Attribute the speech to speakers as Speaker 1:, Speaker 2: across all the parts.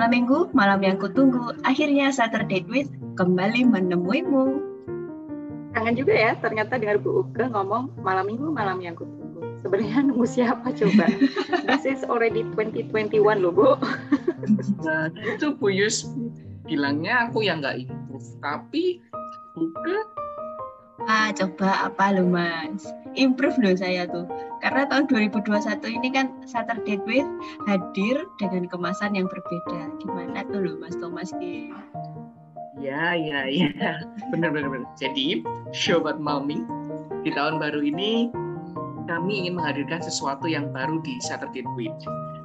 Speaker 1: Malam minggu, malam yang kutunggu, akhirnya Saturday with kembali menemuimu.
Speaker 2: Kangen juga ya, ternyata dengar Bu Uke ngomong malam minggu, malam yang kutunggu. Sebenarnya nunggu siapa coba? This is already 2021 loh Bu.
Speaker 3: Nah, itu Bu Yus bilangnya aku yang nggak improve, tapi Uke
Speaker 1: Ah, coba apa lo mas? Improve loh saya tuh. Karena tahun 2021 ini kan Saturday with hadir dengan kemasan yang berbeda. Gimana tuh lo mas Thomas?
Speaker 3: Ya, ya, ya. Benar, benar, benar. Jadi, Sobat Malming, di tahun baru ini kami ingin menghadirkan sesuatu yang baru di Saturday Week.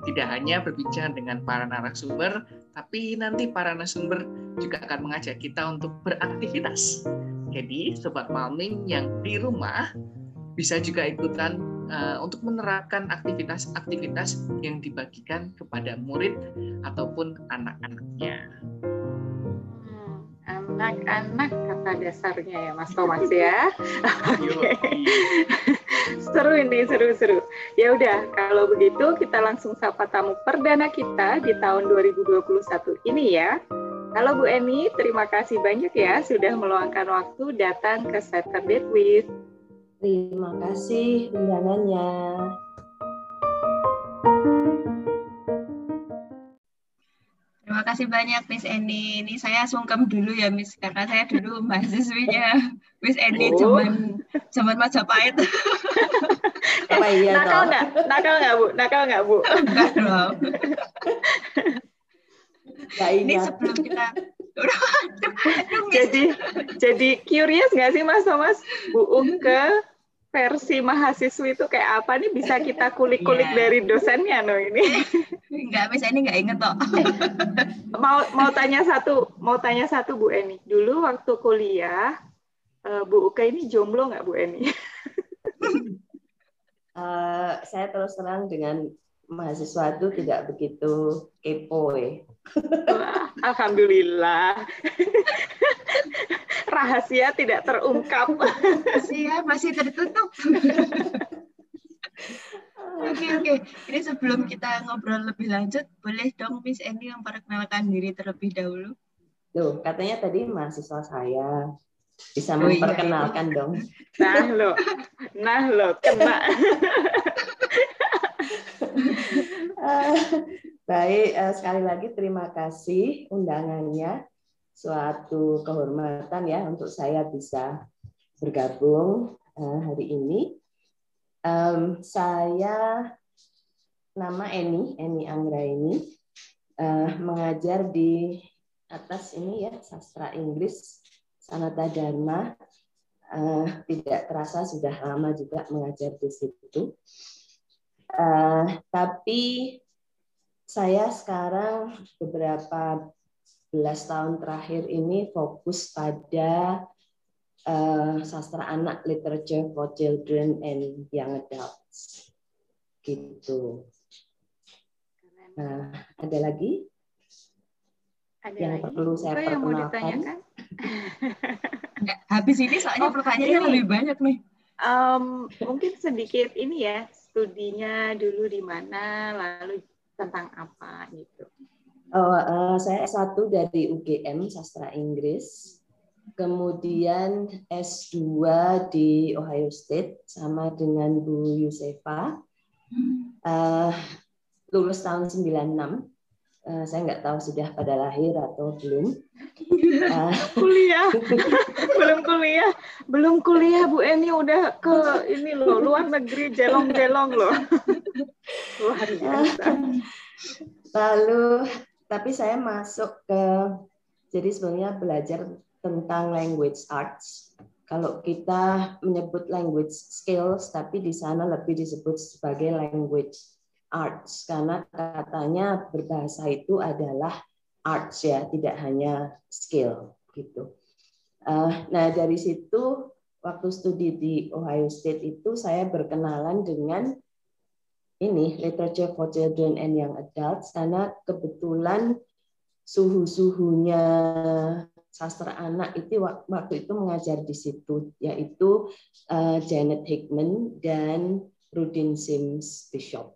Speaker 3: Tidak hanya berbincang dengan para narasumber, tapi nanti para narasumber juga akan mengajak kita untuk beraktivitas jadi sobat malming yang di rumah bisa juga ikutan uh, untuk menerapkan aktivitas-aktivitas yang dibagikan kepada murid ataupun anak-anaknya.
Speaker 2: Hmm, anak-anak kata dasarnya ya Mas Thomas ya. seru ini seru-seru. Ya udah kalau begitu kita langsung sapa tamu perdana kita di tahun 2021 ini ya. Halo Bu Eni, terima kasih banyak ya sudah meluangkan waktu datang ke Saturday with.
Speaker 4: Terima kasih undangannya.
Speaker 1: Terima kasih banyak Miss Eni. Ini saya sungkem dulu ya Miss karena saya dulu mahasiswinya Miss Eni oh. zaman zaman Majapahit.
Speaker 2: Apa iya Nakal nggak? Nakal nggak Bu? Nakal nggak Bu?
Speaker 1: Enggak dong. Gak ini sebelum kita
Speaker 2: jadi jadi curious nggak sih Mas Thomas? Bu Uke versi mahasiswi itu kayak apa nih? Bisa kita kulik-kulik yeah. dari dosennya no ini.
Speaker 1: Nggak bisa ini nggak inget toh
Speaker 2: mau mau tanya satu mau tanya satu Bu Eni. Dulu waktu kuliah eh, Bu Uke ini jomblo nggak Bu Eni?
Speaker 4: Uh, saya terus terang dengan mahasiswa itu tidak begitu kepo ya.
Speaker 2: Alhamdulillah. Rahasia tidak terungkap.
Speaker 1: Rahasia masih tertutup. Oke oke, ini sebelum kita ngobrol lebih lanjut, boleh dong Miss Eni memperkenalkan diri terlebih dahulu.
Speaker 4: Tuh, katanya tadi mahasiswa saya bisa oh, iya, memperkenalkan iya. dong.
Speaker 2: Nah lo, nah lo kena.
Speaker 4: Baik, eh, sekali lagi terima kasih undangannya. Suatu kehormatan ya untuk saya bisa bergabung eh, hari ini. saya nama Eni, Eni Anggraini, uh, mengajar di atas ini ya sastra Inggris Sanata Dharma. tidak terasa sudah lama juga mengajar di situ. Uh, tapi saya sekarang beberapa belas tahun terakhir ini fokus pada uh, sastra anak literature for children and young adults gitu. Nah, ada lagi
Speaker 2: ada yang lagi? perlu saya Apa perkenalkan?
Speaker 1: Habis ini soalnya oh, pertanyaannya lebih banyak nih.
Speaker 2: Um, mungkin sedikit ini ya studinya dulu di mana, lalu tentang apa gitu?
Speaker 4: Oh, uh, saya S1 dari UGM Sastra Inggris, kemudian S2 di Ohio State sama dengan Bu Yusefa. Uh, lulus tahun 96 Uh, saya nggak tahu sudah pada lahir atau belum.
Speaker 2: Uh, kuliah, belum kuliah, belum kuliah Bu Eni udah ke ini loh luar negeri jelong-jelong loh. Luar biasa.
Speaker 4: Lalu tapi saya masuk ke jadi sebenarnya belajar tentang language arts. Kalau kita menyebut language skills, tapi di sana lebih disebut sebagai language arts karena katanya berbahasa itu adalah arts ya, tidak hanya skill gitu. Uh, nah dari situ waktu studi di Ohio State itu saya berkenalan dengan ini literature for children and young adults karena kebetulan suhu-suhunya sastra anak itu waktu itu mengajar di situ yaitu uh, Janet Hickman dan Rudin Sims Bishop.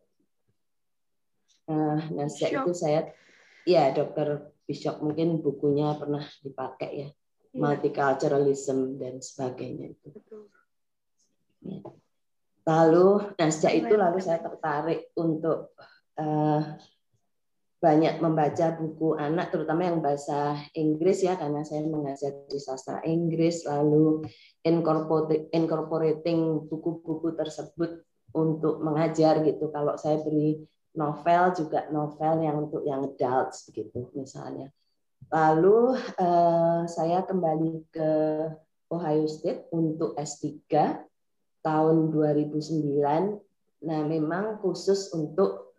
Speaker 4: Uh, nah sejak itu saya ya dokter Bishop mungkin bukunya pernah dipakai ya, ya. multiculturalism dan sebagainya itu. Ya. Lalu, nah sejak itu lalu saya tertarik untuk uh, banyak membaca buku anak, terutama yang bahasa Inggris ya, karena saya mengajar di sastra Inggris, lalu incorporating buku-buku tersebut untuk mengajar gitu. Kalau saya beri novel juga novel yang untuk yang adults begitu misalnya. Lalu eh, saya kembali ke Ohio State untuk S3 tahun 2009. Nah, memang khusus untuk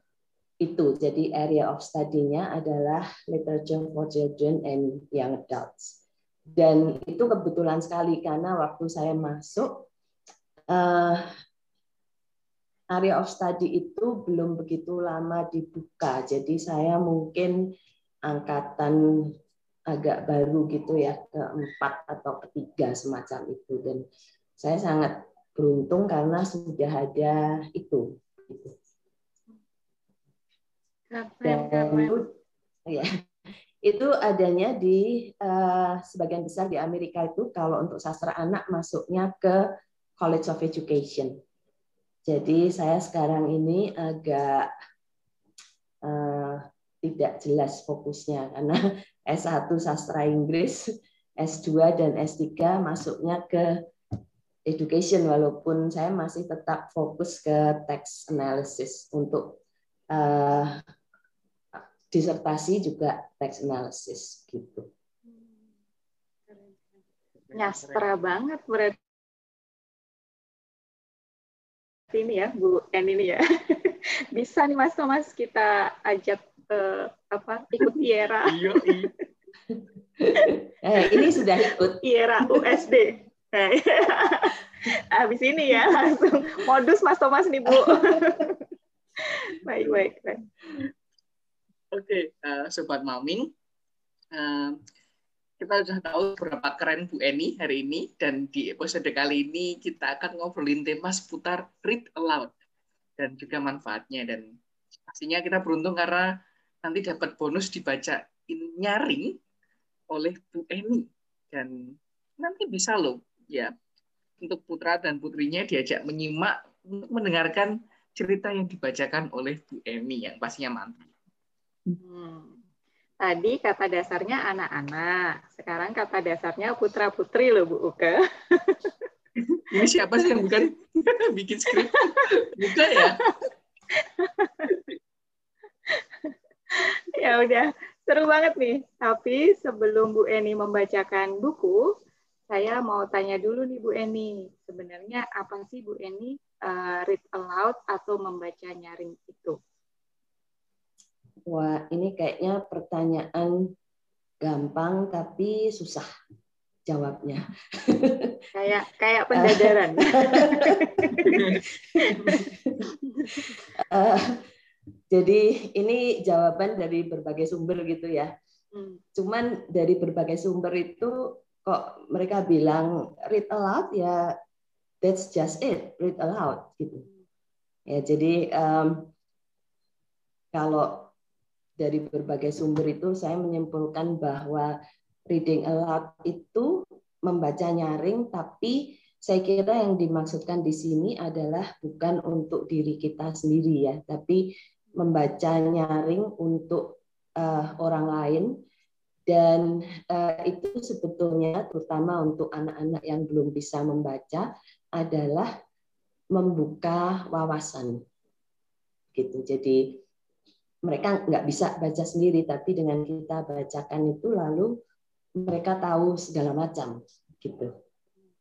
Speaker 4: itu. Jadi area of study-nya adalah literature for children and young adults. Dan itu kebetulan sekali karena waktu saya masuk eh, area of study itu belum begitu lama dibuka. Jadi saya mungkin angkatan agak baru gitu ya, keempat atau ketiga semacam itu. Dan saya sangat beruntung karena sudah ada itu. Dan itu, ya, itu adanya di uh, sebagian besar di Amerika itu kalau untuk sastra anak masuknya ke College of Education. Jadi saya sekarang ini agak uh, tidak jelas fokusnya karena S1 sastra Inggris, S2 dan S3 masuknya ke education walaupun saya masih tetap fokus ke text analysis untuk uh, disertasi juga text analysis gitu.
Speaker 2: Nyastra banget berarti. Ini ya Bu En ini ya. Bisa nih Mas Thomas kita ajak uh, apa ikut IERA
Speaker 4: eh, ini sudah ikut.
Speaker 2: IERA USD habis ini ya langsung modus Mas Thomas nih Bu. Baik baik, baik.
Speaker 3: oke okay, uh, eh, sobat maming. Uh, kita sudah tahu berapa keren Bu Eni hari ini dan di episode kali ini kita akan ngobrolin tema seputar read aloud dan juga manfaatnya. Dan pastinya kita beruntung karena nanti dapat bonus dibaca nyaring oleh Bu Eni. Dan nanti bisa loh ya untuk putra dan putrinya diajak menyimak untuk mendengarkan cerita yang dibacakan oleh Bu Eni yang pastinya mantap.
Speaker 2: Hmm. Tadi kata dasarnya anak-anak, sekarang kata dasarnya putra-putri loh Bu Uke.
Speaker 3: Ini siapa sih yang bukan bikin skrip? Bukan ya?
Speaker 2: ya udah, seru banget nih. Tapi sebelum Bu Eni membacakan buku, saya mau tanya dulu nih Bu Eni. Sebenarnya apa sih Bu Eni uh, read aloud atau membaca nyaring itu?
Speaker 4: Wah, ini kayaknya pertanyaan gampang tapi susah jawabnya.
Speaker 2: Kayak kayak pendadaran.
Speaker 4: uh, jadi ini jawaban dari berbagai sumber gitu ya. Hmm. Cuman dari berbagai sumber itu kok mereka bilang read aloud ya that's just it read aloud gitu. Ya jadi um, kalau dari berbagai sumber itu saya menyimpulkan bahwa reading aloud itu membaca nyaring tapi saya kira yang dimaksudkan di sini adalah bukan untuk diri kita sendiri ya tapi membaca nyaring untuk uh, orang lain dan uh, itu sebetulnya terutama untuk anak-anak yang belum bisa membaca adalah membuka wawasan gitu jadi mereka nggak bisa baca sendiri, tapi dengan kita bacakan itu lalu mereka tahu segala macam gitu.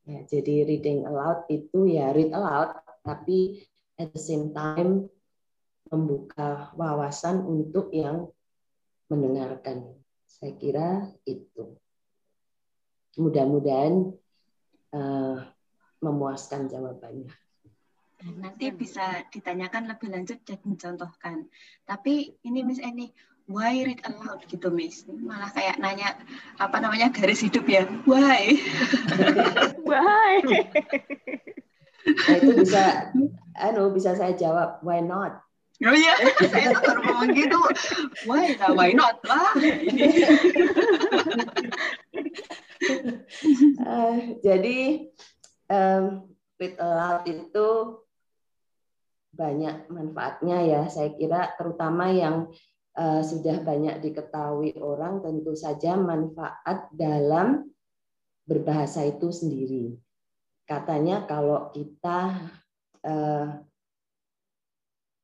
Speaker 4: Ya, jadi reading aloud itu ya read aloud, tapi at the same time membuka wawasan untuk yang mendengarkan. Saya kira itu. Mudah-mudahan uh, memuaskan jawabannya.
Speaker 1: Nanti bisa ditanyakan lebih lanjut dan mencontohkan. Tapi ini Miss Eni, why read aloud gitu Miss? Malah kayak nanya apa namanya garis hidup ya, why?
Speaker 2: why?
Speaker 4: Nah, itu bisa, anu bisa saya jawab, why not?
Speaker 1: Oh iya, saya tuh ngomong gitu. Why, why not lah.
Speaker 4: uh, jadi um, with aloud itu banyak manfaatnya ya. Saya kira terutama yang uh, sudah banyak diketahui orang tentu saja manfaat dalam berbahasa itu sendiri. Katanya kalau kita uh,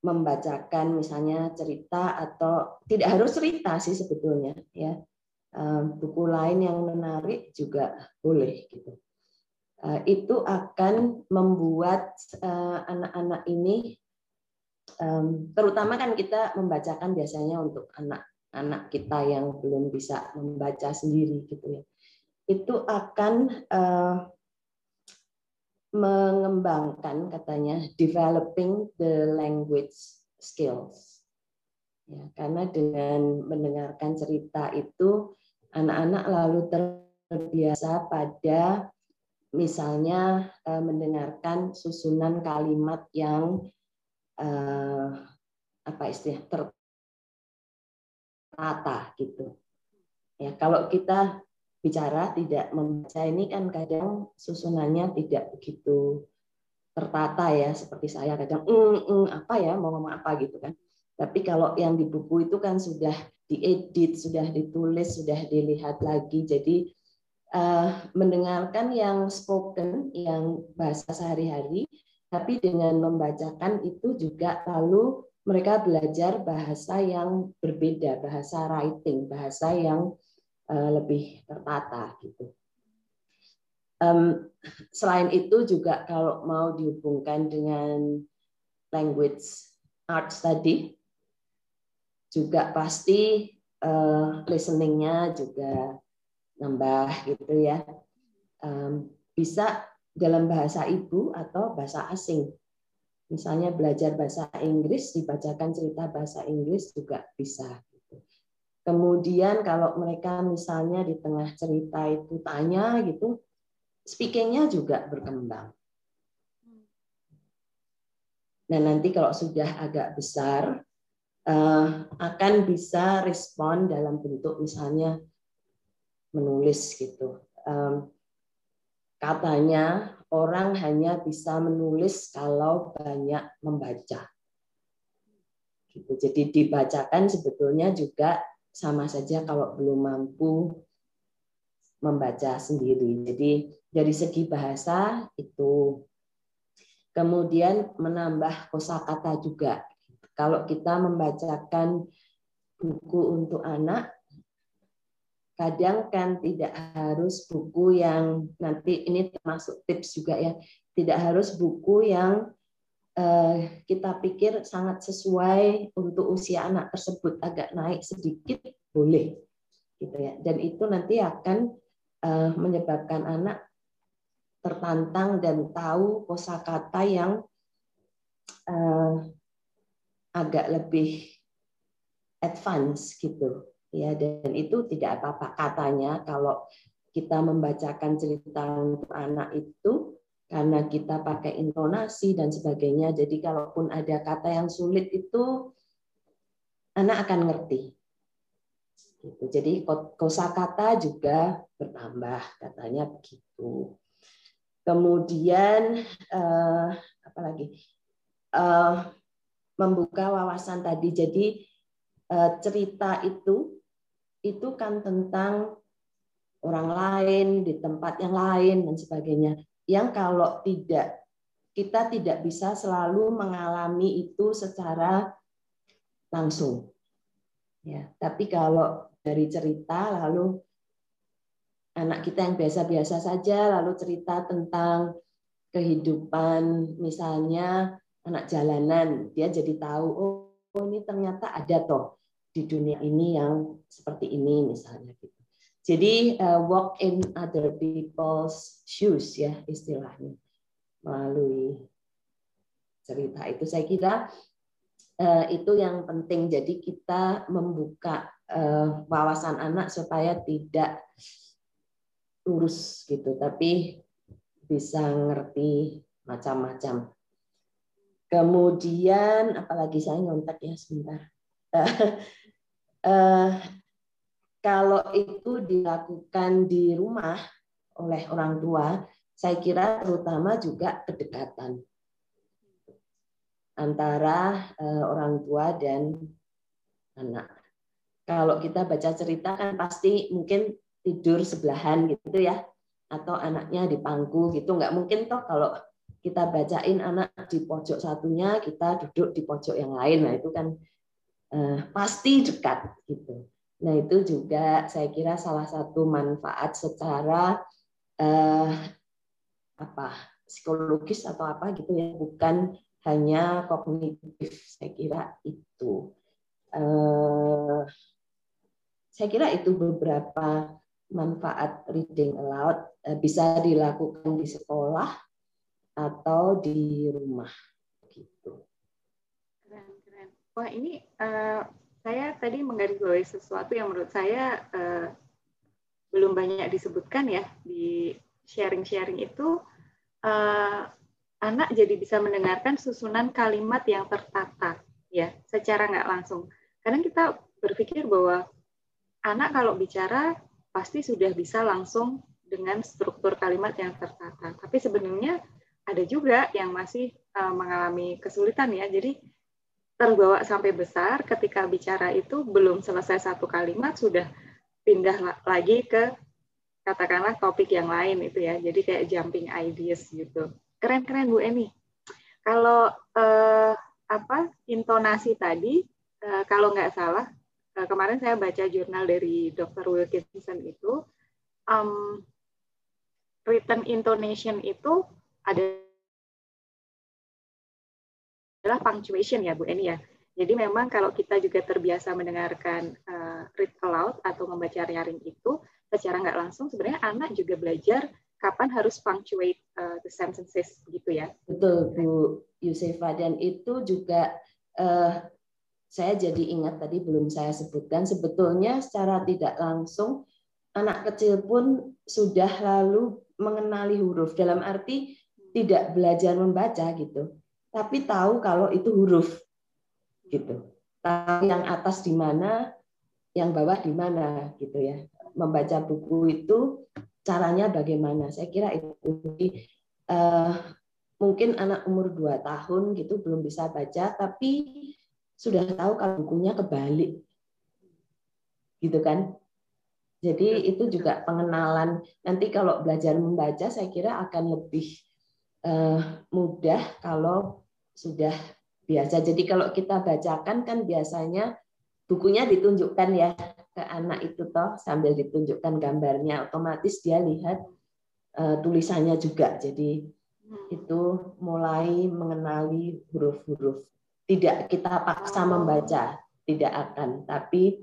Speaker 4: membacakan misalnya cerita atau tidak harus cerita sih sebetulnya ya. Buku lain yang menarik juga boleh gitu. Itu akan membuat anak-anak ini terutama kan kita membacakan biasanya untuk anak-anak kita yang belum bisa membaca sendiri gitu ya. Itu akan mengembangkan katanya developing the language skills. Ya, karena dengan mendengarkan cerita itu anak-anak lalu terbiasa pada misalnya eh, mendengarkan susunan kalimat yang eh, apa istilah tertata gitu. Ya, kalau kita bicara tidak membaca ini kan kadang susunannya tidak begitu tertata ya seperti saya kadang mm, mm, apa ya mau ngomong apa gitu kan. Tapi kalau yang di buku itu kan sudah diedit sudah ditulis sudah dilihat lagi. Jadi uh, mendengarkan yang spoken yang bahasa sehari-hari tapi dengan membacakan itu juga lalu mereka belajar bahasa yang berbeda bahasa writing bahasa yang Eh, lebih tertata gitu. Um, selain itu juga kalau mau dihubungkan dengan language art study juga pasti uh, listeningnya juga nambah gitu ya. Um, bisa dalam bahasa ibu atau bahasa asing. Misalnya belajar bahasa Inggris, dibacakan cerita bahasa Inggris juga bisa. Kemudian kalau mereka misalnya di tengah cerita itu tanya gitu, speakingnya juga berkembang. Dan nanti kalau sudah agak besar, eh, akan bisa respon dalam bentuk misalnya menulis gitu. Katanya orang hanya bisa menulis kalau banyak membaca. Gitu. Jadi dibacakan sebetulnya juga sama saja kalau belum mampu membaca sendiri. Jadi dari segi bahasa itu kemudian menambah kosakata juga. Kalau kita membacakan buku untuk anak kadang kan tidak harus buku yang nanti ini termasuk tips juga ya tidak harus buku yang kita pikir sangat sesuai untuk usia anak tersebut agak naik sedikit boleh gitu ya. Dan itu nanti akan eh, menyebabkan anak tertantang dan tahu kosakata yang uh, agak lebih advance gitu ya. Dan itu tidak apa-apa. Katanya kalau kita membacakan cerita untuk anak itu karena kita pakai intonasi dan sebagainya. Jadi kalaupun ada kata yang sulit itu anak akan ngerti. Gitu. Jadi kosakata juga bertambah katanya begitu. Kemudian eh, apa lagi? Eh, membuka wawasan tadi. Jadi eh, cerita itu itu kan tentang orang lain di tempat yang lain dan sebagainya yang kalau tidak kita tidak bisa selalu mengalami itu secara langsung. Ya, tapi kalau dari cerita lalu anak kita yang biasa-biasa saja lalu cerita tentang kehidupan misalnya anak jalanan, dia jadi tahu oh, ini ternyata ada toh di dunia ini yang seperti ini misalnya gitu. Jadi uh, walk in other people's shoes ya istilahnya melalui cerita itu saya kira uh, itu yang penting. Jadi kita membuka uh, wawasan anak supaya tidak lurus gitu, tapi bisa ngerti macam-macam. Kemudian apalagi saya nyontek ya sebentar. uh, kalau itu dilakukan di rumah oleh orang tua, saya kira terutama juga kedekatan antara uh, orang tua dan anak. Kalau kita baca cerita kan pasti mungkin tidur sebelahan gitu ya, atau anaknya di pangku gitu. Nggak mungkin toh kalau kita bacain anak di pojok satunya, kita duduk di pojok yang lain. Nah itu kan uh, pasti dekat gitu. Nah itu juga saya kira salah satu manfaat secara uh, apa psikologis atau apa gitu ya, bukan hanya kognitif. Saya kira itu. Uh, saya kira itu beberapa manfaat reading aloud eh, bisa dilakukan di sekolah atau di rumah gitu.
Speaker 2: Keren, keren. Wah ini uh, saya tadi menggarisbawahi sesuatu yang menurut saya uh, belum banyak disebutkan ya di sharing-sharing itu uh, anak jadi bisa mendengarkan susunan kalimat yang tertata ya secara nggak langsung. Kadang kita berpikir bahwa anak kalau bicara pasti sudah bisa langsung dengan struktur kalimat yang tertata. Tapi sebenarnya ada juga yang masih uh, mengalami kesulitan ya. Jadi terbawa sampai besar ketika bicara itu belum selesai satu kalimat sudah pindah lagi ke katakanlah topik yang lain itu ya. Jadi kayak jumping ideas gitu. Keren-keren Bu Eni. Kalau uh, apa intonasi tadi uh, kalau nggak salah uh, kemarin saya baca jurnal dari Dr. Wilkinson itu um, written intonation itu ada adalah punctuation ya Bu Eni ya. Jadi memang kalau kita juga terbiasa mendengarkan uh, read aloud atau membaca nyaring itu secara nggak langsung sebenarnya anak juga belajar kapan harus punctuate uh, the sentences gitu ya.
Speaker 4: Betul Bu Yusefa dan itu juga uh, saya jadi ingat tadi belum saya sebutkan sebetulnya secara tidak langsung anak kecil pun sudah lalu mengenali huruf dalam arti tidak belajar membaca gitu tapi tahu kalau itu huruf gitu tahu yang atas di mana yang bawah di mana gitu ya membaca buku itu caranya bagaimana saya kira itu uh, mungkin anak umur 2 tahun gitu belum bisa baca tapi sudah tahu kalau bukunya kebalik. Gitu kan? Jadi itu juga pengenalan. Nanti kalau belajar membaca saya kira akan lebih uh, mudah kalau sudah biasa. Jadi kalau kita bacakan kan biasanya bukunya ditunjukkan ya ke anak itu toh sambil ditunjukkan gambarnya otomatis dia lihat uh, tulisannya juga. Jadi itu mulai mengenali huruf-huruf tidak kita paksa membaca, tidak akan. Tapi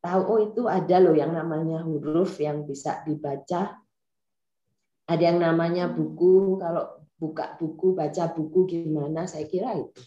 Speaker 4: tahu oh itu ada loh yang namanya huruf yang bisa dibaca. Ada yang namanya buku, kalau buka buku, baca buku gimana, saya kira itu.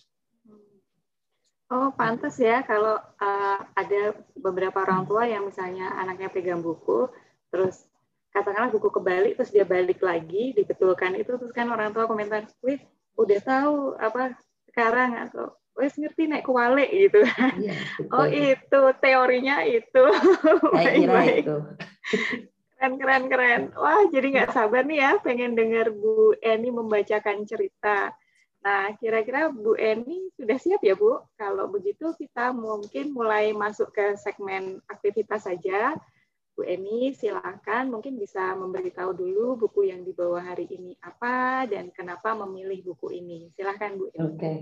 Speaker 2: Oh, pantas ya kalau uh, ada beberapa orang tua yang misalnya anaknya pegang buku, terus katakanlah buku kebalik, terus dia balik lagi, dibetulkan itu, terus kan orang tua komentar, wih, udah tahu apa sekarang atau wes ngerti naik kuale gitu Ya, oh itu teorinya itu.
Speaker 4: baik, baik. itu.
Speaker 2: Keren keren keren. Wah jadi nggak sabar nih ya pengen dengar Bu Eni membacakan cerita. Nah kira-kira Bu Eni sudah siap ya Bu? Kalau begitu kita mungkin mulai masuk ke segmen aktivitas saja. Bu Eni silakan mungkin bisa memberitahu dulu buku yang dibawa hari ini apa dan kenapa memilih buku ini. Silakan Bu
Speaker 4: Eni. Oke.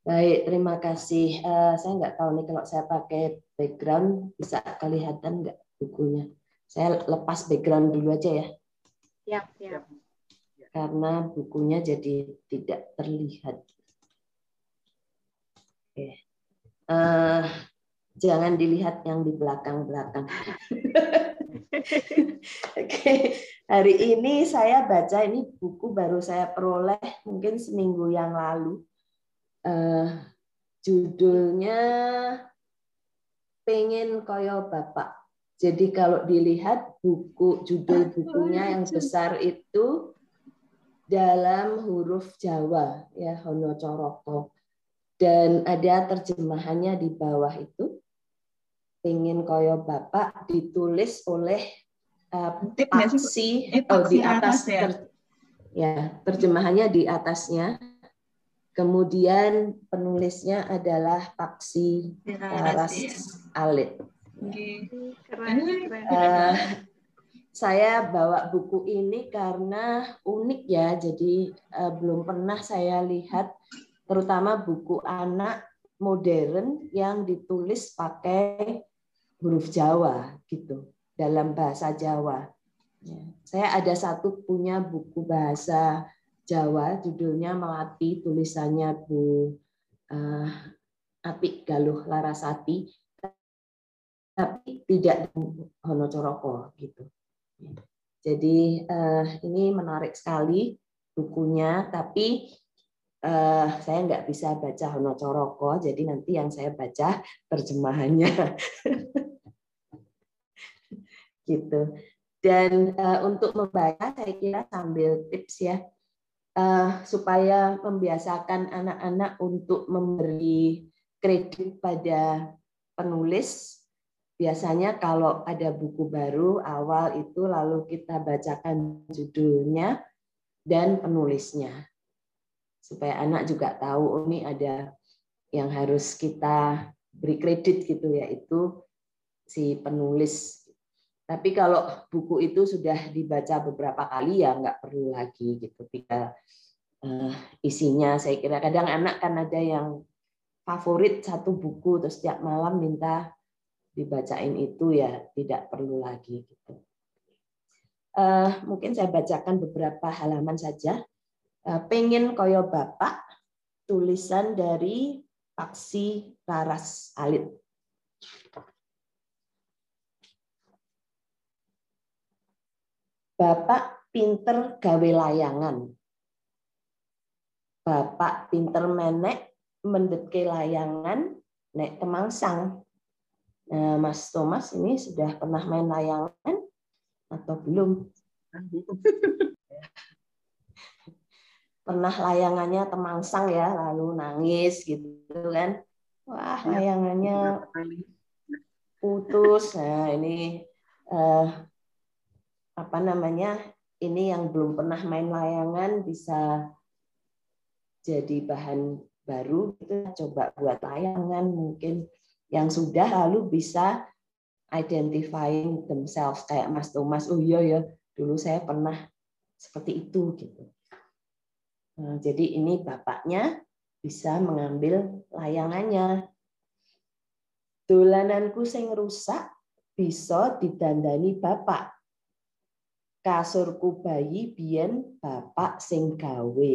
Speaker 4: Baik, terima kasih. Uh, saya nggak tahu nih kalau saya pakai background bisa kelihatan nggak bukunya. Saya lepas background dulu aja ya.
Speaker 2: Ya, ya.
Speaker 4: Karena bukunya jadi tidak terlihat. Oke. Uh, jangan dilihat yang di belakang-belakang. Oke, hari ini saya baca ini buku baru saya peroleh mungkin seminggu yang lalu uh, judulnya pengen koyo bapak. Jadi kalau dilihat buku judul bukunya yang besar itu dalam huruf Jawa ya Hono Coroko dan ada terjemahannya di bawah itu. Ingin koyo bapak ditulis oleh uh, paksi. Eh, oh, di atas ya? ter, ya terjemahannya di atasnya. Kemudian penulisnya adalah Paksi Laras Alit Uh, saya bawa buku ini karena unik ya, jadi uh, belum pernah saya lihat, terutama buku anak modern yang ditulis pakai huruf Jawa gitu dalam bahasa Jawa. Ya. Saya ada satu punya buku bahasa Jawa, judulnya Melati, tulisannya Bu uh, Apik Galuh Larasati tapi tidak Honocoroko gitu. Jadi uh, ini menarik sekali bukunya, tapi uh, saya nggak bisa baca Honocoroko, jadi nanti yang saya baca terjemahannya. gitu. Dan uh, untuk membaca saya kira sambil tips ya, uh, supaya membiasakan anak-anak untuk memberi kredit pada penulis biasanya kalau ada buku baru awal itu lalu kita bacakan judulnya dan penulisnya. Supaya anak juga tahu oh ini ada yang harus kita beri kredit gitu ya itu si penulis. Tapi kalau buku itu sudah dibaca beberapa kali ya nggak perlu lagi gitu. Ketika uh, isinya. Saya kira kadang anak kan ada yang favorit satu buku terus setiap malam minta dibacain itu ya tidak perlu lagi gitu. Uh, mungkin saya bacakan beberapa halaman saja. Uh, pengen koyo bapak tulisan dari Paksi Laras Alit. Bapak pinter gawe layangan. Bapak pinter menek mendetke layangan nek temangsang Nah, Mas Thomas ini sudah pernah main layangan atau belum? pernah layangannya temangsang ya, lalu nangis gitu kan. Wah, iya. layangannya putus. Nah, ini eh, apa namanya? Ini yang belum pernah main layangan bisa jadi bahan baru gitu. Coba buat layangan mungkin yang sudah lalu bisa identifying themselves kayak Mas Thomas. Oh iya ya dulu saya pernah seperti itu gitu. Nah, jadi ini bapaknya bisa mengambil layangannya. Dolananku sing rusak bisa didandani bapak. Kasurku bayi biyen bapak sing gawe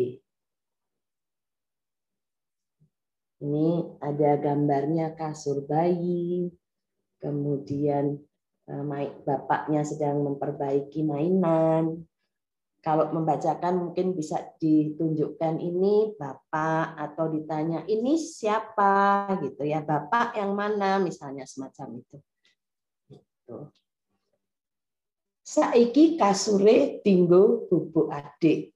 Speaker 4: Ini ada gambarnya kasur bayi, kemudian eh, bapaknya sedang memperbaiki mainan. Kalau membacakan mungkin bisa ditunjukkan ini bapak atau ditanya ini siapa gitu ya bapak yang mana misalnya semacam itu. Gitu. Saiki kasure tinggo bubuk adik.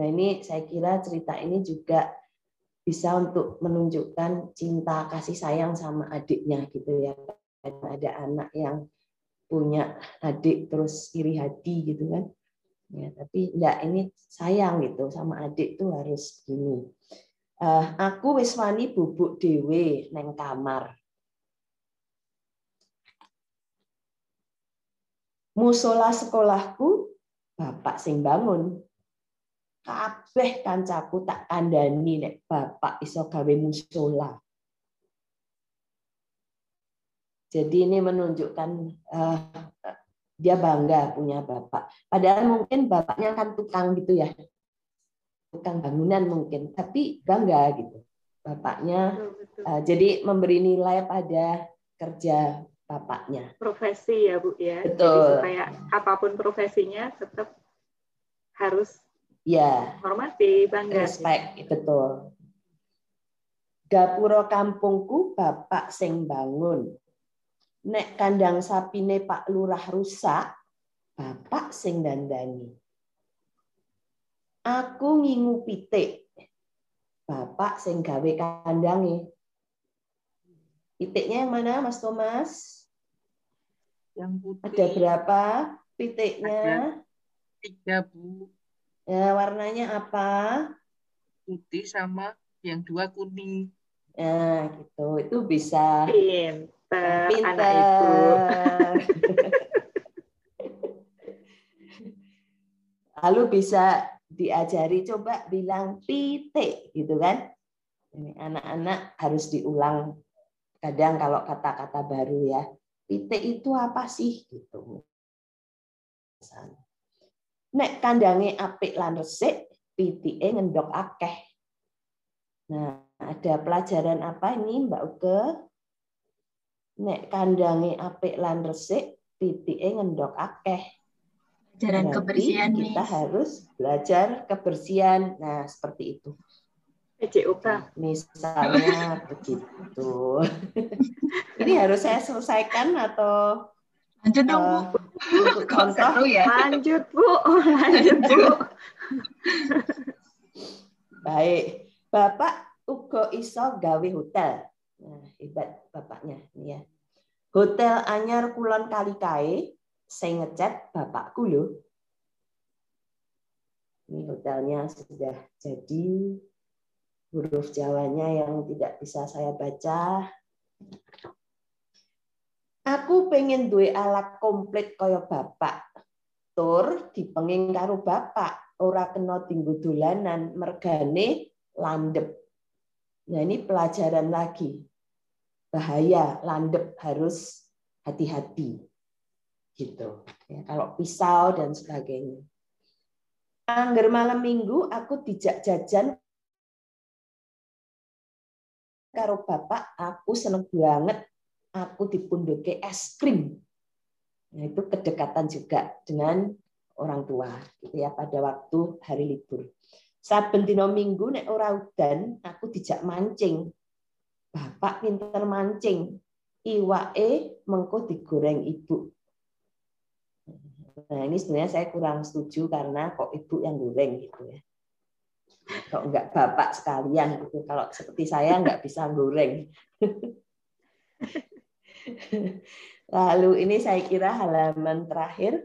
Speaker 4: Nah ini saya kira cerita ini juga bisa untuk menunjukkan cinta kasih sayang sama adiknya gitu ya. Ada anak yang punya adik terus iri hati gitu kan. Ya tapi enggak ini sayang gitu sama adik tuh harus gini. Uh, aku wis wani bubuk dewe neng kamar. Musola sekolahku bapak sing bangun kabeh kancaku tak kandani nek bapak iso gawe musola. Jadi ini menunjukkan uh, dia bangga punya bapak. Padahal mungkin bapaknya kan tukang gitu ya, tukang bangunan mungkin, tapi bangga gitu. Bapaknya uh, jadi memberi nilai pada kerja bapaknya.
Speaker 2: Profesi ya bu ya.
Speaker 4: Betul. Jadi
Speaker 2: supaya apa pun profesinya tetap harus
Speaker 4: Ya.
Speaker 2: Hormati, bangga.
Speaker 4: Respect, betul. Gapura kampungku bapak sing bangun. Nek kandang sapine Pak Lurah rusak, bapak sing dandani. Aku ngingu pitik. Bapak sing gawe kandange. Pitiknya yang mana, Mas Thomas?
Speaker 3: Yang putih.
Speaker 4: Ada berapa pitiknya?
Speaker 3: Tiga, Bu.
Speaker 4: Ya, warnanya apa?
Speaker 3: Putih sama yang dua kuning.
Speaker 4: Nah, gitu. Itu bisa
Speaker 2: Pinter,
Speaker 4: pinter.
Speaker 2: anak ibu.
Speaker 4: Lalu bisa diajari coba bilang pitik gitu kan. Ini anak-anak harus diulang kadang kalau kata-kata baru ya. Pitik itu apa sih gitu. Misalnya. Nek kandange apik lan resik, pitike ngendok akeh. Nah, ada pelajaran apa ini Mbak Uke? Nek kandange apik lan resik, pitike ngendok akeh.
Speaker 1: Ajaran
Speaker 4: Berarti
Speaker 1: kebersihan
Speaker 4: kita
Speaker 1: nih.
Speaker 4: harus belajar kebersihan. Nah, seperti itu.
Speaker 2: PJOK.
Speaker 4: Misalnya begitu. Ini harus saya selesaikan atau
Speaker 1: Lanjut dong,
Speaker 4: eh,
Speaker 1: Bu. seru ya?
Speaker 2: Lanjut, Bu. Lanjut, Bu.
Speaker 4: Baik. Bapak uga iso gawe hotel. Nah, hebat bapaknya ini ya. Hotel anyar kulon kali kae sing ngecat bapakku lho. Ini hotelnya sudah jadi huruf Jawanya yang tidak bisa saya baca. Aku pengen duwe alat komplit kaya bapak. Tur dipenging karo bapak, ora kena tinggu dolanan, mergane landep. Nah, ini pelajaran lagi. Bahaya, landep harus hati-hati. Gitu. Ya, kalau pisau dan sebagainya. Angger malam minggu aku dijak jajan karo bapak, aku seneng banget aku dipunduke es krim. Nah, itu kedekatan juga dengan orang tua gitu ya pada waktu hari libur. Saben dina minggu nek ora udan, aku dijak mancing. Bapak pinter mancing. Iwake mengko digoreng ibu. Nah, ini sebenarnya saya kurang setuju karena kok ibu yang goreng gitu ya. Kok enggak bapak sekalian gitu. Kalau seperti saya enggak bisa goreng. Lalu ini saya kira halaman terakhir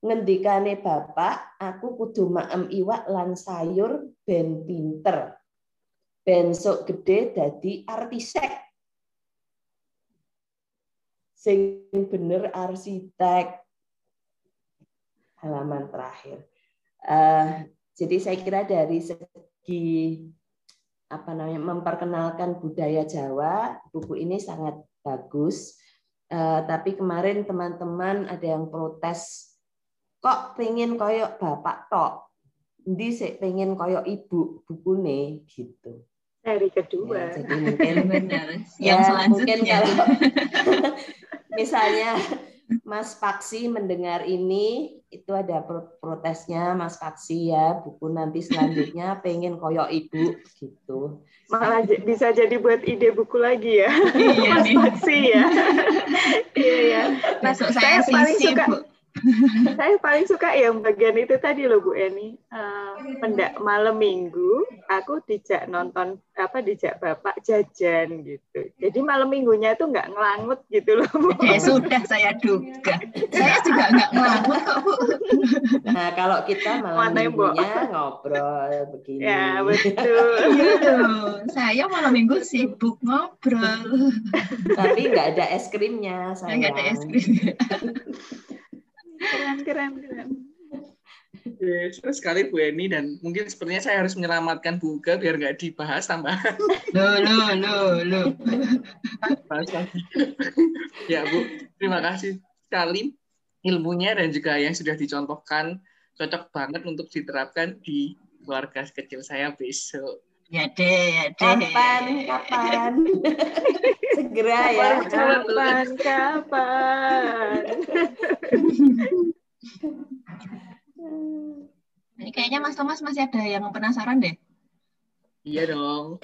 Speaker 4: ngendikane bapak aku kudu maem iwak lan sayur ben pinter. Bensok gede dadi arsitek. Sing bener arsitek. Halaman terakhir. Eh, jadi saya kira dari segi apa namanya memperkenalkan budaya Jawa, buku ini sangat bagus. Eh, tapi kemarin teman-teman ada yang protes, kok pengen koyok bapak tok, di sih pengen koyok ibu bukune gitu.
Speaker 2: Seri
Speaker 4: Ya,
Speaker 2: kedua.
Speaker 4: jadi mungkin
Speaker 1: Benar.
Speaker 4: Ya,
Speaker 1: Yang
Speaker 4: mungkin
Speaker 1: selanjutnya.
Speaker 4: kalau misalnya Mas Paksi mendengar ini itu ada pro- protesnya Mas Paksi ya buku nanti selanjutnya pengen koyok ibu gitu.
Speaker 2: Malah bisa jadi buat ide buku lagi ya.
Speaker 1: Iya
Speaker 2: Mas. Paksi ya. Iya ya. Nah,
Speaker 1: Besok
Speaker 2: saya
Speaker 1: saya
Speaker 2: paling
Speaker 1: sisi,
Speaker 2: suka
Speaker 1: Bu.
Speaker 2: saya paling suka yang bagian itu tadi loh Bu Eni. Eh, pendak malam minggu aku dijak nonton apa dijak bapak jajan gitu. Jadi malam minggunya tuh nggak ngelangut gitu loh Bu.
Speaker 1: Ya sudah saya duga. Saya juga nggak ngelamun kok, Bu.
Speaker 4: Nah kalau kita malam
Speaker 2: Tembok.
Speaker 4: minggunya ngobrol begini.
Speaker 2: Ya betul.
Speaker 1: Iya. Saya malam minggu sibuk ngobrol.
Speaker 4: Tapi nggak ada es krimnya
Speaker 1: Saya nggak ada es krim.
Speaker 2: Keren keren keren.
Speaker 3: Oke, Seru sekali Bu Eni dan mungkin sepertinya saya harus menyelamatkan Bu Uga biar nggak dibahas tambahan
Speaker 1: loh, loh.
Speaker 3: bahas lagi. ya Bu, terima kasih sekali ilmunya dan juga yang sudah dicontohkan cocok banget untuk diterapkan di keluarga kecil saya besok.
Speaker 1: Ya deh, ya deh.
Speaker 4: Kapan? Kapan? Segera ya.
Speaker 2: Kapan kapan.
Speaker 1: Ini kayaknya Mas Thomas masih ada yang penasaran deh.
Speaker 3: Iya dong.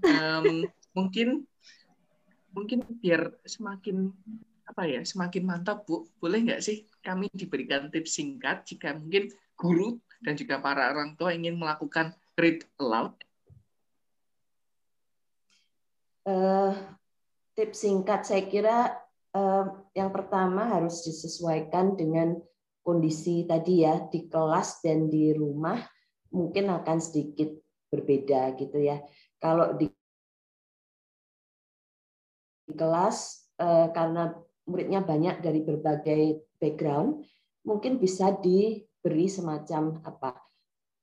Speaker 3: Em, mungkin mungkin biar semakin apa ya semakin mantap Bu boleh nggak sih kami diberikan tips singkat jika mungkin guru dan juga para orang tua ingin melakukan read aloud?
Speaker 4: Uh, tips singkat saya kira uh, yang pertama harus disesuaikan dengan kondisi tadi ya di kelas dan di rumah mungkin akan sedikit berbeda gitu ya. Kalau di kelas uh, karena muridnya banyak dari berbagai background, mungkin bisa diberi semacam apa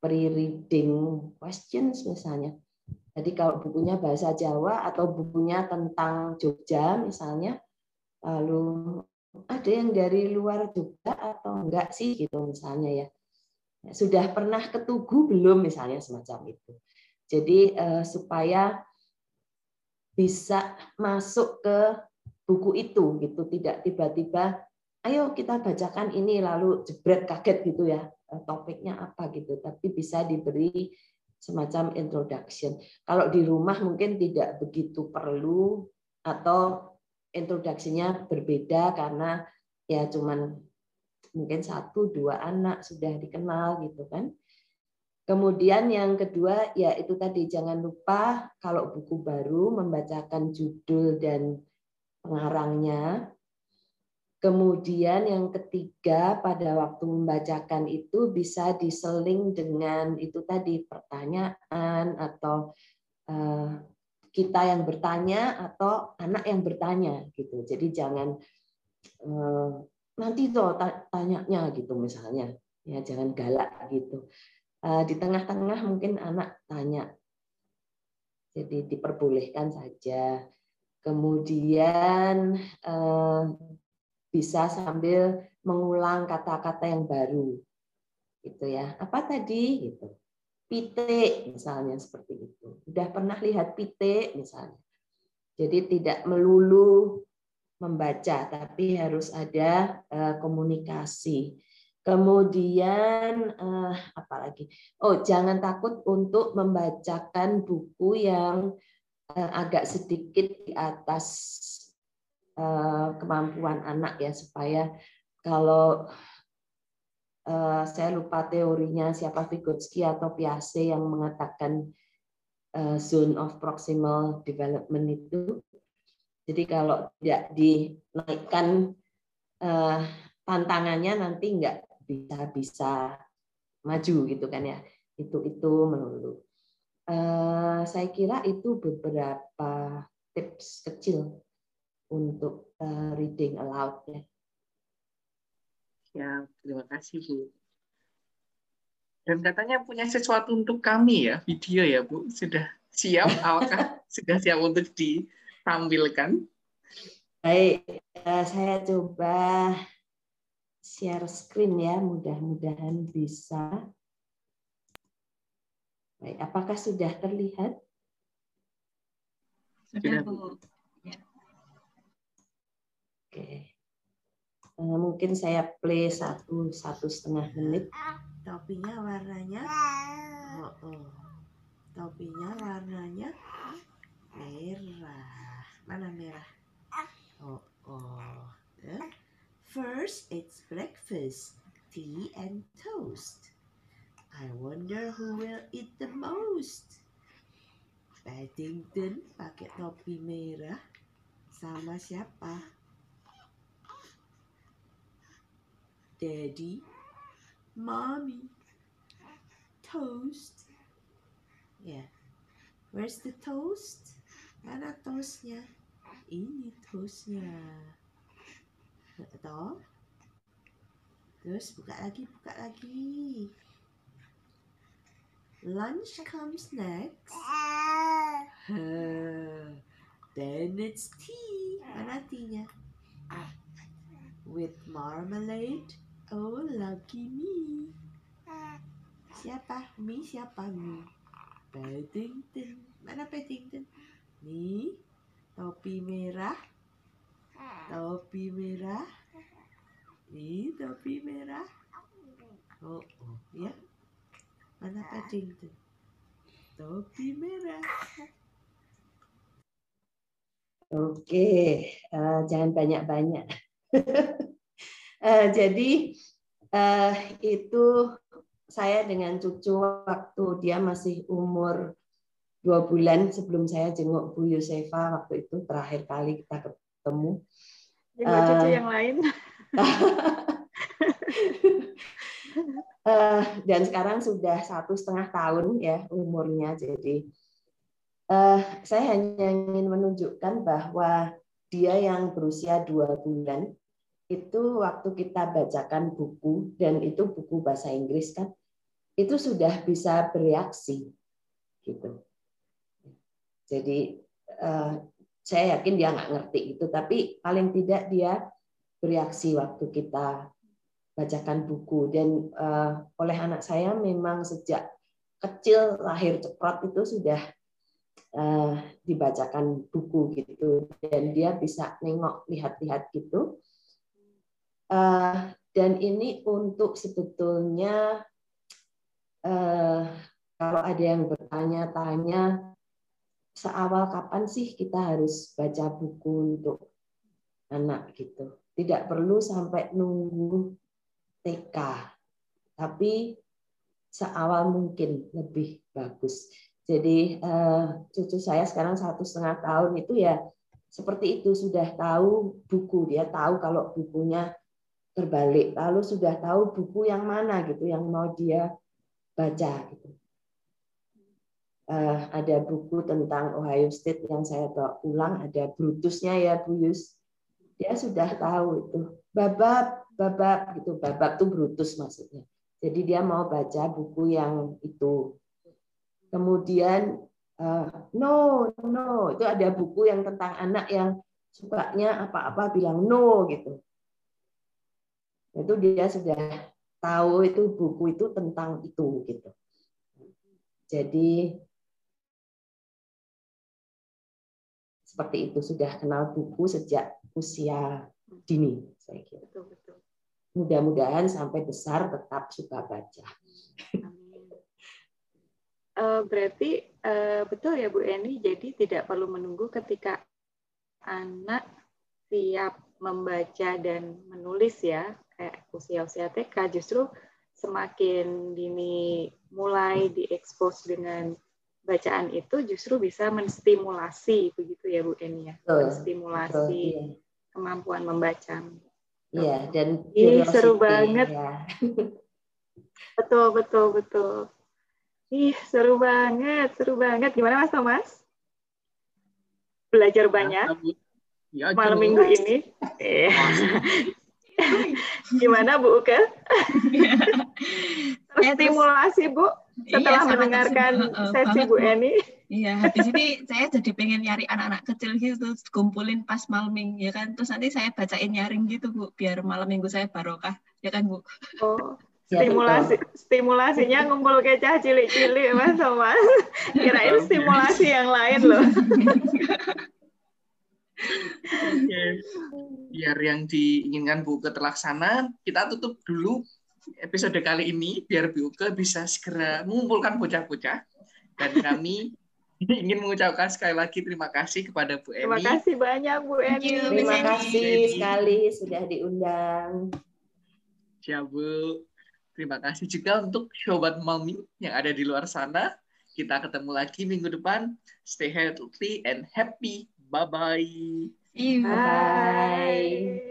Speaker 4: pre-reading questions misalnya. Jadi kalau bukunya bahasa Jawa atau bukunya tentang Jogja misalnya, lalu ada yang dari luar Jogja atau enggak sih gitu misalnya ya. Sudah pernah ke Tugu belum misalnya semacam itu. Jadi eh, supaya bisa masuk ke buku itu gitu, tidak tiba-tiba ayo kita bacakan ini lalu jebret kaget gitu ya eh, topiknya apa gitu tapi bisa diberi semacam introduction. Kalau di rumah mungkin tidak begitu perlu atau introduksinya berbeda karena ya cuman mungkin satu dua anak sudah dikenal gitu kan. Kemudian yang kedua ya itu tadi jangan lupa kalau buku baru membacakan judul dan pengarangnya Kemudian yang ketiga pada waktu membacakan itu bisa diseling dengan itu tadi pertanyaan atau uh, kita yang bertanya atau anak yang bertanya gitu. Jadi jangan uh, nanti tuh tanyanya gitu misalnya ya jangan galak gitu. Uh, di tengah-tengah mungkin anak tanya. Jadi diperbolehkan saja. Kemudian bisa sambil mengulang kata-kata yang baru. Gitu ya. Apa tadi gitu. Pitik misalnya seperti itu. Udah pernah lihat pitik misalnya. Jadi tidak melulu membaca tapi harus ada eh, komunikasi. Kemudian eh, apa lagi? Oh, jangan takut untuk membacakan buku yang eh, agak sedikit di atas kemampuan anak ya supaya kalau eh, saya lupa teorinya siapa Vygotsky atau Piaget yang mengatakan eh, zone of proximal development itu. Jadi kalau tidak dinaikkan tantangannya nanti nggak bisa bisa maju gitu kan ya. Itu itu melulu. Saya kira itu beberapa tips kecil untuk uh, reading aloud ya.
Speaker 3: Ya, terima kasih Bu. Dan katanya punya sesuatu untuk kami ya, video ya Bu. Sudah siap? Apakah sudah siap untuk ditampilkan?
Speaker 4: Baik, uh, saya coba share screen ya, mudah-mudahan bisa. Baik, apakah sudah terlihat?
Speaker 3: Sudah, Bu.
Speaker 4: Oke. Uh, mungkin saya play satu satu setengah menit.
Speaker 5: Topinya warnanya, oh, oh. topinya warnanya merah. Mana merah? Oh, oh. Uh. First, it's breakfast, tea and toast. I wonder who will eat the most. Paddington pakai topi merah sama siapa? Daddy, Mommy, toast. Yeah. Where's the toast? Mana toastnya? Ini toastnya. Ito. Terus buka lagi, buka lagi. Lunch comes next. Then it's tea. Mana tea-nya? With marmalade Oh, lucky me. Siapa? Mi siapa mi? Paddington. Mana Paddington? Nih, topi merah. Topi merah. Nih, topi merah. Oh, oh, ya. Mana Paddington? Topi merah.
Speaker 4: Oke, uh, jangan banyak-banyak. Uh, jadi uh, itu saya dengan cucu waktu dia masih umur dua bulan sebelum saya jenguk Bu Yosefa waktu itu terakhir kali kita ketemu.
Speaker 2: Jenguk uh, cucu yang lain.
Speaker 4: uh, dan sekarang sudah satu setengah tahun ya umurnya jadi uh, saya hanya ingin menunjukkan bahwa dia yang berusia dua bulan itu waktu kita bacakan buku dan itu buku bahasa Inggris kan itu sudah bisa bereaksi gitu jadi uh, saya yakin dia nggak ngerti itu, tapi paling tidak dia bereaksi waktu kita bacakan buku. Dan uh, oleh anak saya memang sejak kecil lahir ceprot itu sudah uh, dibacakan buku gitu, dan dia bisa nengok lihat-lihat gitu. Uh, dan ini untuk sebetulnya uh, kalau ada yang bertanya-tanya seawal kapan sih kita harus baca buku untuk anak gitu. Tidak perlu sampai nunggu TK, tapi seawal mungkin lebih bagus. Jadi eh, cucu saya sekarang satu setengah tahun itu ya seperti itu sudah tahu buku dia tahu kalau bukunya terbalik lalu sudah tahu buku yang mana gitu yang mau dia baca gitu uh, ada buku tentang Ohio State yang saya bawa pulang, ada Brutusnya ya Bu Yus. Dia sudah tahu itu. Babab, babab gitu. Babab itu Brutus maksudnya. Jadi dia mau baca buku yang itu. Kemudian uh, no, no, itu ada buku yang tentang anak yang sukanya apa-apa bilang no gitu. Itu dia sudah tahu itu buku itu tentang itu gitu. Jadi seperti itu sudah kenal buku sejak usia dini saya kira. Betul, betul. Mudah-mudahan sampai besar tetap suka baca.
Speaker 2: Uh, berarti uh, betul ya Bu Eni, jadi tidak perlu menunggu ketika anak siap membaca dan menulis ya, kayak usia-usia TK, justru semakin dini mulai diekspos dengan bacaan itu justru bisa menstimulasi begitu ya Bu Eni ya? Menstimulasi betul, iya. kemampuan membaca.
Speaker 4: Iya dan
Speaker 2: ini seru banget. Ya. betul betul betul. Ih seru banget seru banget. Gimana Mas Thomas? Belajar banyak ya, malam minggu ini. gimana Bu Uke Stimulasi Bu setelah iya, mendengarkan uh, sesi Bu Eni.
Speaker 1: Iya, habis ini saya jadi pengen nyari anak-anak kecil gitu, kumpulin pas malming ya kan. Terus nanti saya bacain nyaring gitu Bu, biar malam minggu saya barokah, ya kan Bu?
Speaker 2: Oh, iya, stimulasi stimulasinya ngumpul kecah cilik-cilik Mas Thomas. Kirain stimulasi yang lain loh.
Speaker 3: Biar yang diinginkan Bu terlaksana, kita tutup dulu episode kali ini biar Bu Uke bisa segera mengumpulkan bocah-bocah dan kami ingin mengucapkan sekali lagi terima kasih kepada Bu Eni.
Speaker 2: Terima kasih banyak Bu Eni.
Speaker 4: Terima kasih sekali sudah diundang.
Speaker 3: Ya Bu. Terima kasih juga untuk Sobat Mami yang ada di luar sana. Kita ketemu lagi minggu depan. Stay healthy and happy. Bye-bye.
Speaker 1: See you.
Speaker 2: Bye. Bye.